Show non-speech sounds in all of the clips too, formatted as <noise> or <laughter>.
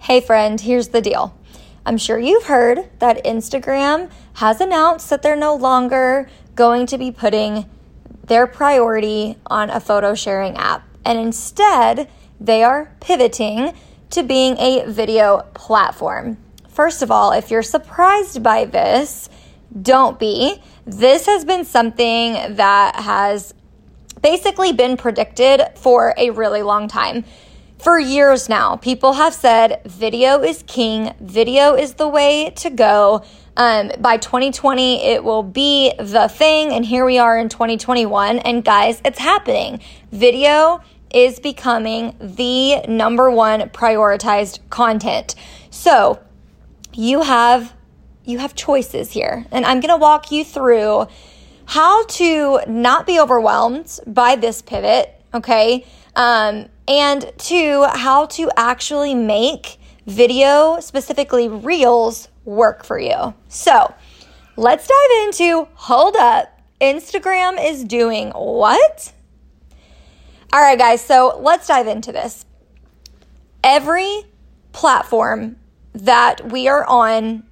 Hey, friend, here's the deal. I'm sure you've heard that Instagram has announced that they're no longer going to be putting their priority on a photo sharing app. And instead, they are pivoting to being a video platform. First of all, if you're surprised by this, don't be. This has been something that has basically been predicted for a really long time. For years now, people have said video is king, video is the way to go. Um, by 2020, it will be the thing, and here we are in 2021. And guys, it's happening. Video is becoming the number one prioritized content. So you have you have choices here, and I'm going to walk you through how to not be overwhelmed by this pivot. Okay. Um, and two, how to actually make video, specifically reels, work for you. So let's dive into hold up. Instagram is doing what? All right, guys, so let's dive into this. Every platform that we are on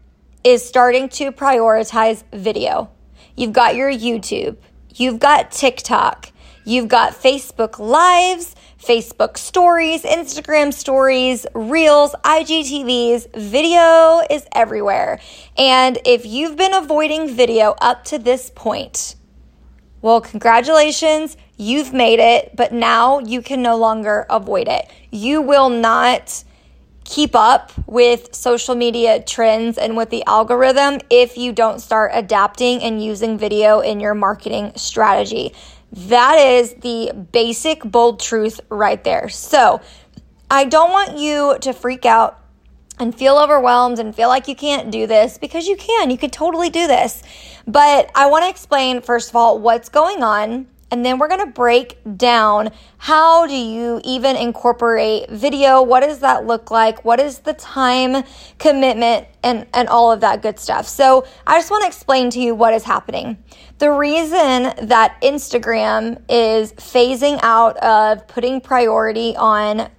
is starting to prioritize video. You've got your YouTube, you've got TikTok, you've got Facebook Lives, Facebook stories, Instagram stories, reels, IGTVs. Video is everywhere. And if you've been avoiding video up to this point, well, congratulations, you've made it, but now you can no longer avoid it. You will not keep up with social media trends and with the algorithm if you don't start adapting and using video in your marketing strategy. That is the basic bold truth right there. So, I don't want you to freak out and feel overwhelmed and feel like you can't do this because you can. You could totally do this. But I want to explain, first of all, what's going on and then we're going to break down how do you even incorporate video? What does that look like? What is the time commitment and, and all of that good stuff? So I just want to explain to you what is happening. The reason that Instagram is phasing out of putting priority on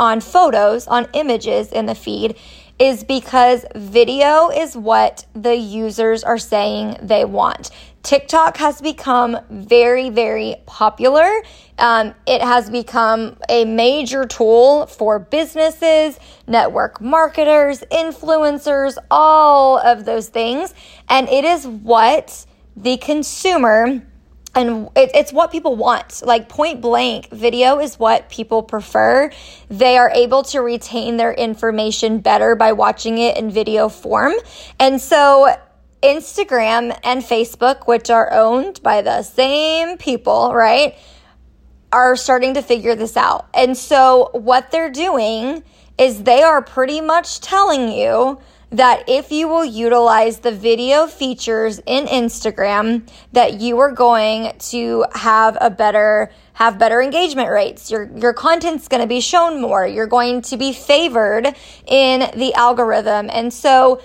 on photos, on images in the feed is because video is what the users are saying they want. TikTok has become very, very popular. Um, it has become a major tool for businesses, network marketers, influencers, all of those things. And it is what the consumer and it, it's what people want. Like point blank, video is what people prefer. They are able to retain their information better by watching it in video form. And so Instagram and Facebook, which are owned by the same people, right, are starting to figure this out. And so what they're doing is they are pretty much telling you that if you will utilize the video features in Instagram that you are going to have a better have better engagement rates. Your your content's going to be shown more. You're going to be favored in the algorithm. And so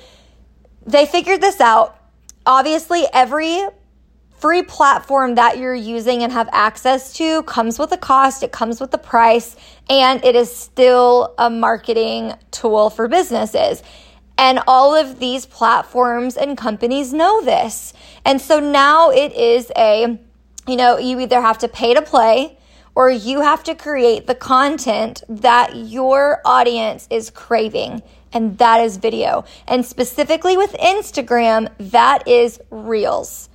they figured this out. Obviously, every free platform that you're using and have access to comes with a cost, it comes with a price, and it is still a marketing tool for businesses. And all of these platforms and companies know this. And so now it is a, you know, you either have to pay to play or you have to create the content that your audience is craving. And that is video. And specifically with Instagram, that is reels.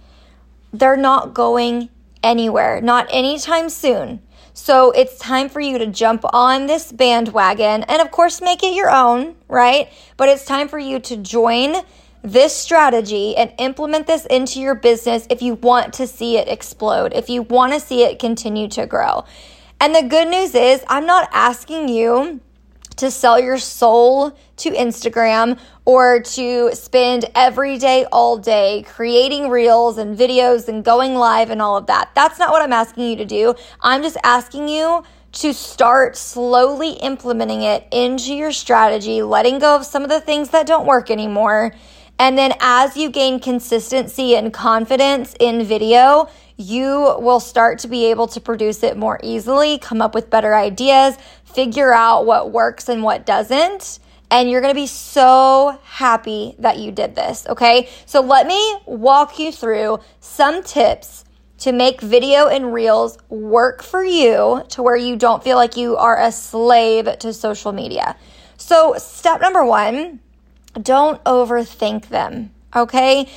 They're not going anywhere, not anytime soon. So it's time for you to jump on this bandwagon and, of course, make it your own, right? But it's time for you to join this strategy and implement this into your business if you want to see it explode, if you want to see it continue to grow. And the good news is, I'm not asking you to sell your soul to Instagram or to spend every day, all day creating reels and videos and going live and all of that. That's not what I'm asking you to do. I'm just asking you to start slowly implementing it into your strategy, letting go of some of the things that don't work anymore. And then as you gain consistency and confidence in video, you will start to be able to produce it more easily, come up with better ideas, figure out what works and what doesn't. and you're to be so happy that you did this, okay? So let me walk you through some tips to make video and reels work for you to where you don't feel like you are a slave to social media. So, step number one, don't overthink them, okay?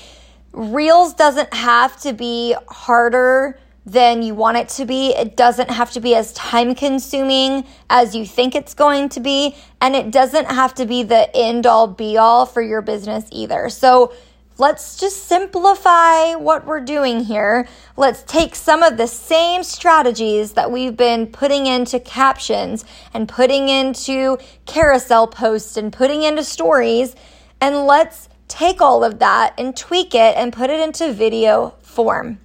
Reels doesn't have to be harder than you want it to be. It doesn't have to be as time consuming as you think it's going to be. And it doesn't have to be the end all be all for your business either. So let's just simplify what we're doing here. Let's take some of the same strategies that we've been putting into captions and putting into carousel posts and putting into stories. And let's take all of that and tweak it and put it into video form.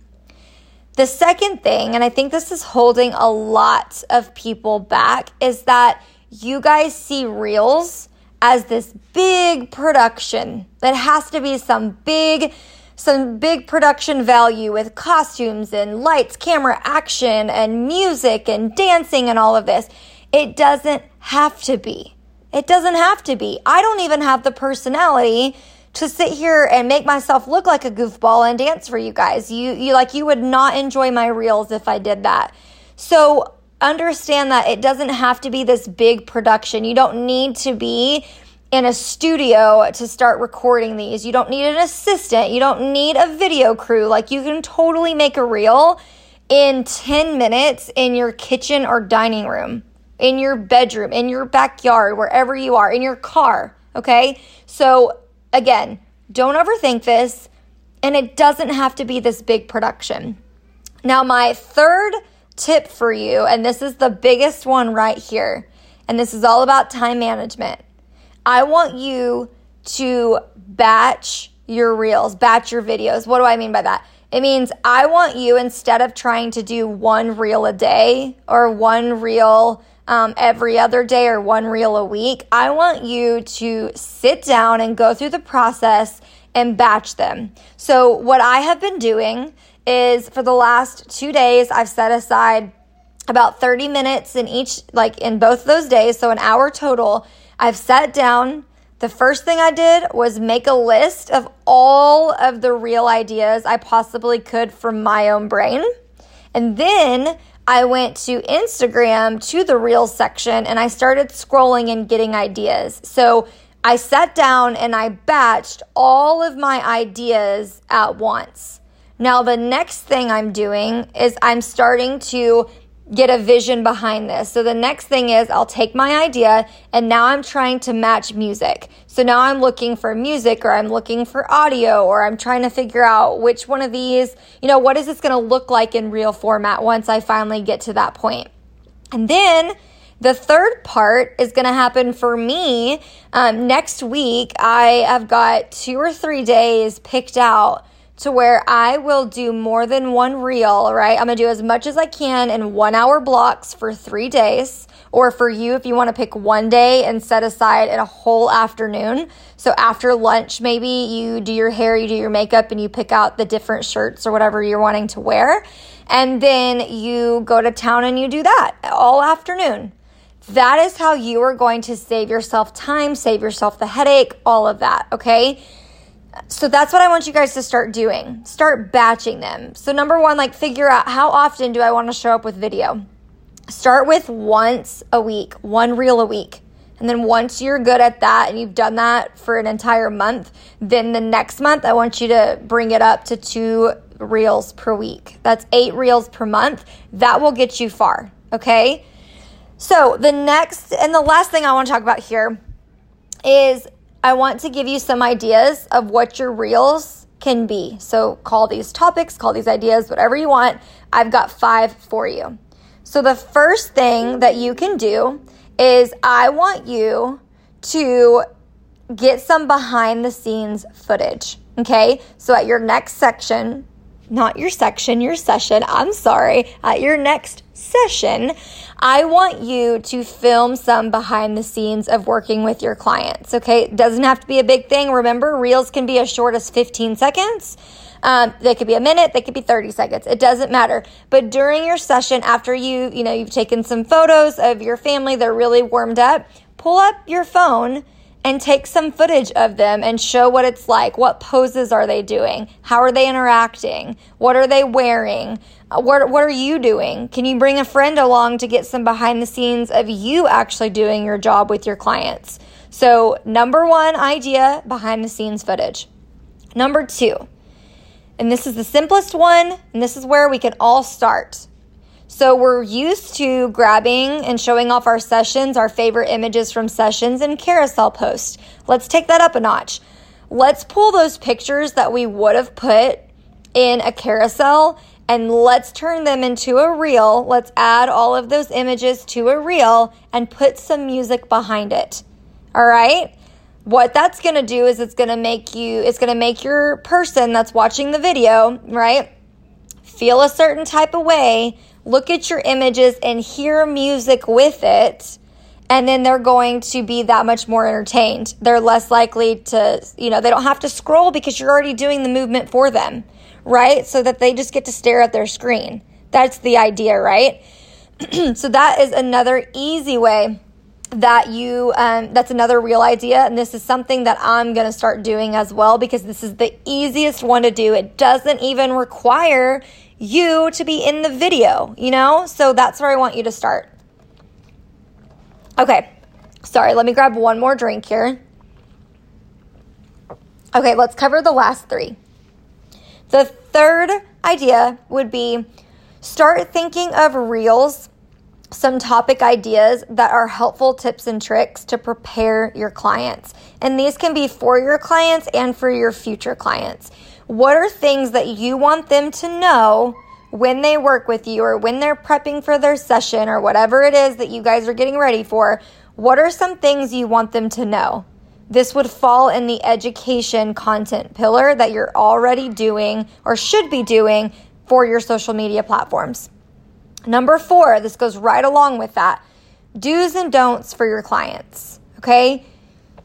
The second thing, and I think this is holding a lot of people back, is that you guys see reels as this big production that has to be some big some big production value with costumes and lights, camera action and music and dancing and all of this. It doesn't have to be. It doesn't have to be. I don't even have the personality to sit here and make myself look like a goofball and dance for you guys. You you like you would not enjoy my reels if I did that. So understand that it doesn't have to be this big production. You don't need to be in a studio to start recording these. You don't need an assistant. You don't need a video crew. Like you can totally make a reel in 10 minutes in your kitchen or dining room, in your bedroom, in your backyard, wherever you are, in your car. Okay? So Again, don't overthink this, and it doesn't have to be this big production. Now, my third tip for you, and this is the biggest one right here, and this is all about time management. I want you to batch your reels, batch your videos. What do I mean by that? It means I want you, instead of trying to do one reel a day or one reel um, every other day or one reel a week, I want you to sit down and go through the process and batch them. So, what I have been doing is for the last two days, I've set aside about 30 minutes in each, like in both those days, so an hour total. I've sat down. The first thing I did was make a list of all of the reel ideas I possibly could from my own brain. And then I went to Instagram to the Reels section and I started scrolling and getting ideas. So I sat down and I batched all of my ideas at once. Now, the next thing I'm doing is I'm starting to get a vision behind this. So the next thing is I'll take my idea and now I'm trying to match music. So now I'm looking for music or I'm looking for audio or I'm trying to figure out which one of these, you know, what is this going to look like in reel format once I finally get to that point. And then the third part is going to happen for me um, next week. I have got two or three days picked out to where I will do more than one reel, right? I'm gonna do as much as I can in one hour blocks for three days. Or for you, if you wanna pick one day and set aside a whole afternoon. So after lunch, maybe you do your hair, you do your makeup, and you pick out the different shirts or whatever you're wanting to wear. And then you go to town and you do that all afternoon. That is how you are going to save yourself time, save yourself the headache, all of that, okay? So that's what I want you guys to start doing. Start batching them. So, number one, like figure out how often do I want to show up with video? Start with once a week, one reel a week. And then once you're good at that and you've done that for an entire month, then the next month I want you to bring it up to two reels per week. That's eight reels per month. That will get you far. Okay. So the next and the last thing I want to talk about here is I want to give you some ideas of what your reels can be. So call these topics, call these ideas, whatever you want. I've got five for you. So the first thing that you can do is I want you to get some behind the scenes footage. Okay. So at your next section, not your section, your session, I'm sorry, at your next session, I want you to film some behind the scenes of working with your clients. Okay, it doesn't have to be a big thing. Remember, reels can be as short as 15 seconds. Um, they could be a minute, they could be 30 seconds. It doesn't matter. But during your session, after you, you know, you've taken some photos of your family, they're really warmed up, pull up your phone and take some footage of them and show what it's like. What poses are they doing? How are they interacting? What are they wearing? Uh, what, what are you doing? Can you bring a friend along to get some behind the scenes of you actually doing your job with your clients? So, number one idea behind the scenes footage. Number two, and this is the simplest one, and this is where we can all start. So we're used to grabbing and showing off our sessions, our favorite images from sessions and carousel posts. Let's take that up a notch. Let's pull those pictures that we would have put in a carousel and let's turn them into a reel. Let's add all of those images to a reel and put some music behind it. All right? What that's going to do is it's going to make you it's going to make your person that's watching the video, right? Feel a certain type of way look at your images and hear music with it and then they're going to be that much more entertained. They're less likely to, you know, they don't have to scroll because you're already doing the movement for them, right? So that they just get to stare at their screen. That's the idea, right? <clears throat> so that is another easy way that you um, that's another reel idea and this is something that i'm going to start doing as well because this is the easiest one to do it doesn't even require you to be in the video, you know? So that's where I want you to start. Okay, sorry, let me grab one more drink here. Okay, let's cover the last three. The third idea would be start thinking of reels, some topic ideas that are helpful tips and tricks to prepare your clients. And these can be for your clients and for your future clients. What are things that you want them to know when they work with you or when they're prepping for their session or whatever it is that you guys are getting ready for? What are some things you want them to know? This would fall in the education content pillar that you're already doing or should be doing for your social media platforms. Number four, this goes right along with that do's and don'ts for your clients. Okay.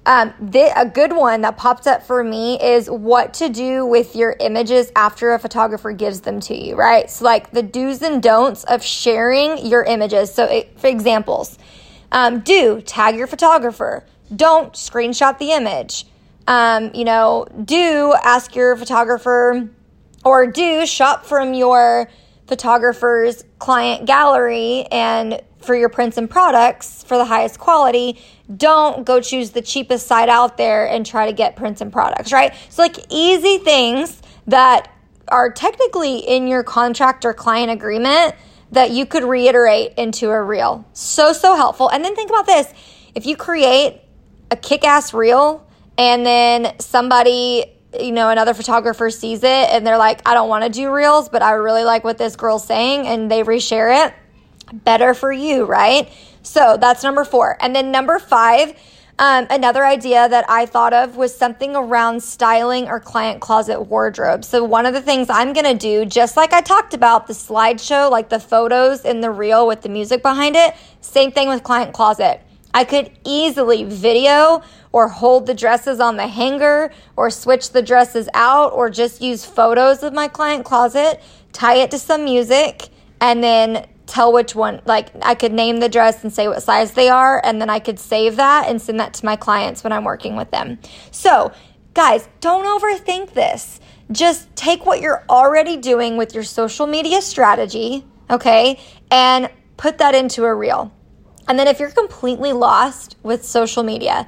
Um, a good one that popped up for me is what to do with your images after a photographer gives them to you, right? So, like the do's and don'ts of sharing your images. So, it, for examples, um, do tag your photographer, don't screenshot the image. Um, you know, do ask your photographer or do shop from your photographer's client gallery and for your prints and products for the highest quality, don't go choose the cheapest site out there and try to get prints and products, right? So, like easy things that are technically in your contract or client agreement that you could reiterate into a reel. So, so helpful. And then think about this if you create a kick ass reel and then somebody you know, another photographer sees it and they're like, I don't want to do reels, but I really like what this girl's saying, and they reshare it better for you, right? So that's number four. And then number five, um, another idea that I thought of was something around styling or client closet wardrobe. So, one of the things I'm going to do, just like I talked about the slideshow, like the photos in the reel with the music behind it, same thing with client closet. I could easily video or hold the dresses on the hanger or switch the dresses out or just use photos of my client closet, tie it to some music, and then tell which one like I could name the dress and say what size they are and then I could save that and send that to my clients when I'm working with them. So, guys, don't overthink this. Just take what you're already doing with your social media strategy, okay? And put that into a reel. And then if you're completely lost with social media,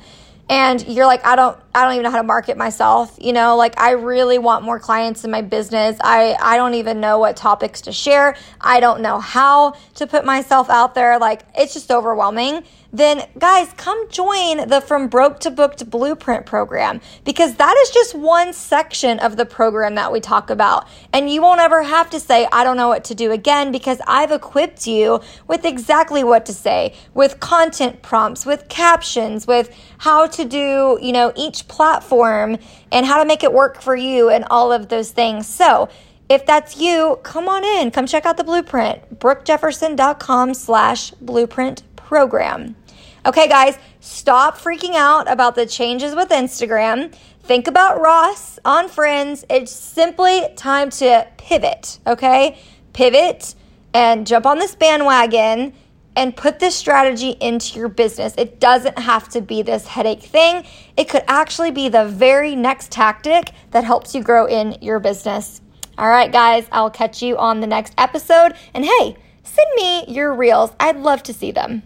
and you're like i don't i don't even know how to market myself you know? Like i really want more clients in my business. I i don't even know what topics to share. I don't know how to put myself out there. Like it's just overwhelming. Then guys, come join the From Broke to Booked Blueprint program because that is just one section of the program that we talk about. And you won't ever have to say, I don't know what to do again because I've equipped you with exactly what to say, with content prompts, with captions, with how to do, you know, each platform and how to make it work for you and all of those things. So, if that's you, come on in. Come check out the blueprint. brookejefferson.com slash blueprint program. Okay, guys, stop freaking out about the changes with Instagram. Think about Ross on Friends. It's simply time to pivot, okay? Pivot and jump on this bandwagon and put this strategy into your business. It doesn't have to be this headache thing, it could actually be the very next tactic that helps you grow in your business. All right, guys, I'll catch you on the next episode. And hey, send me your reels, I'd love to see them.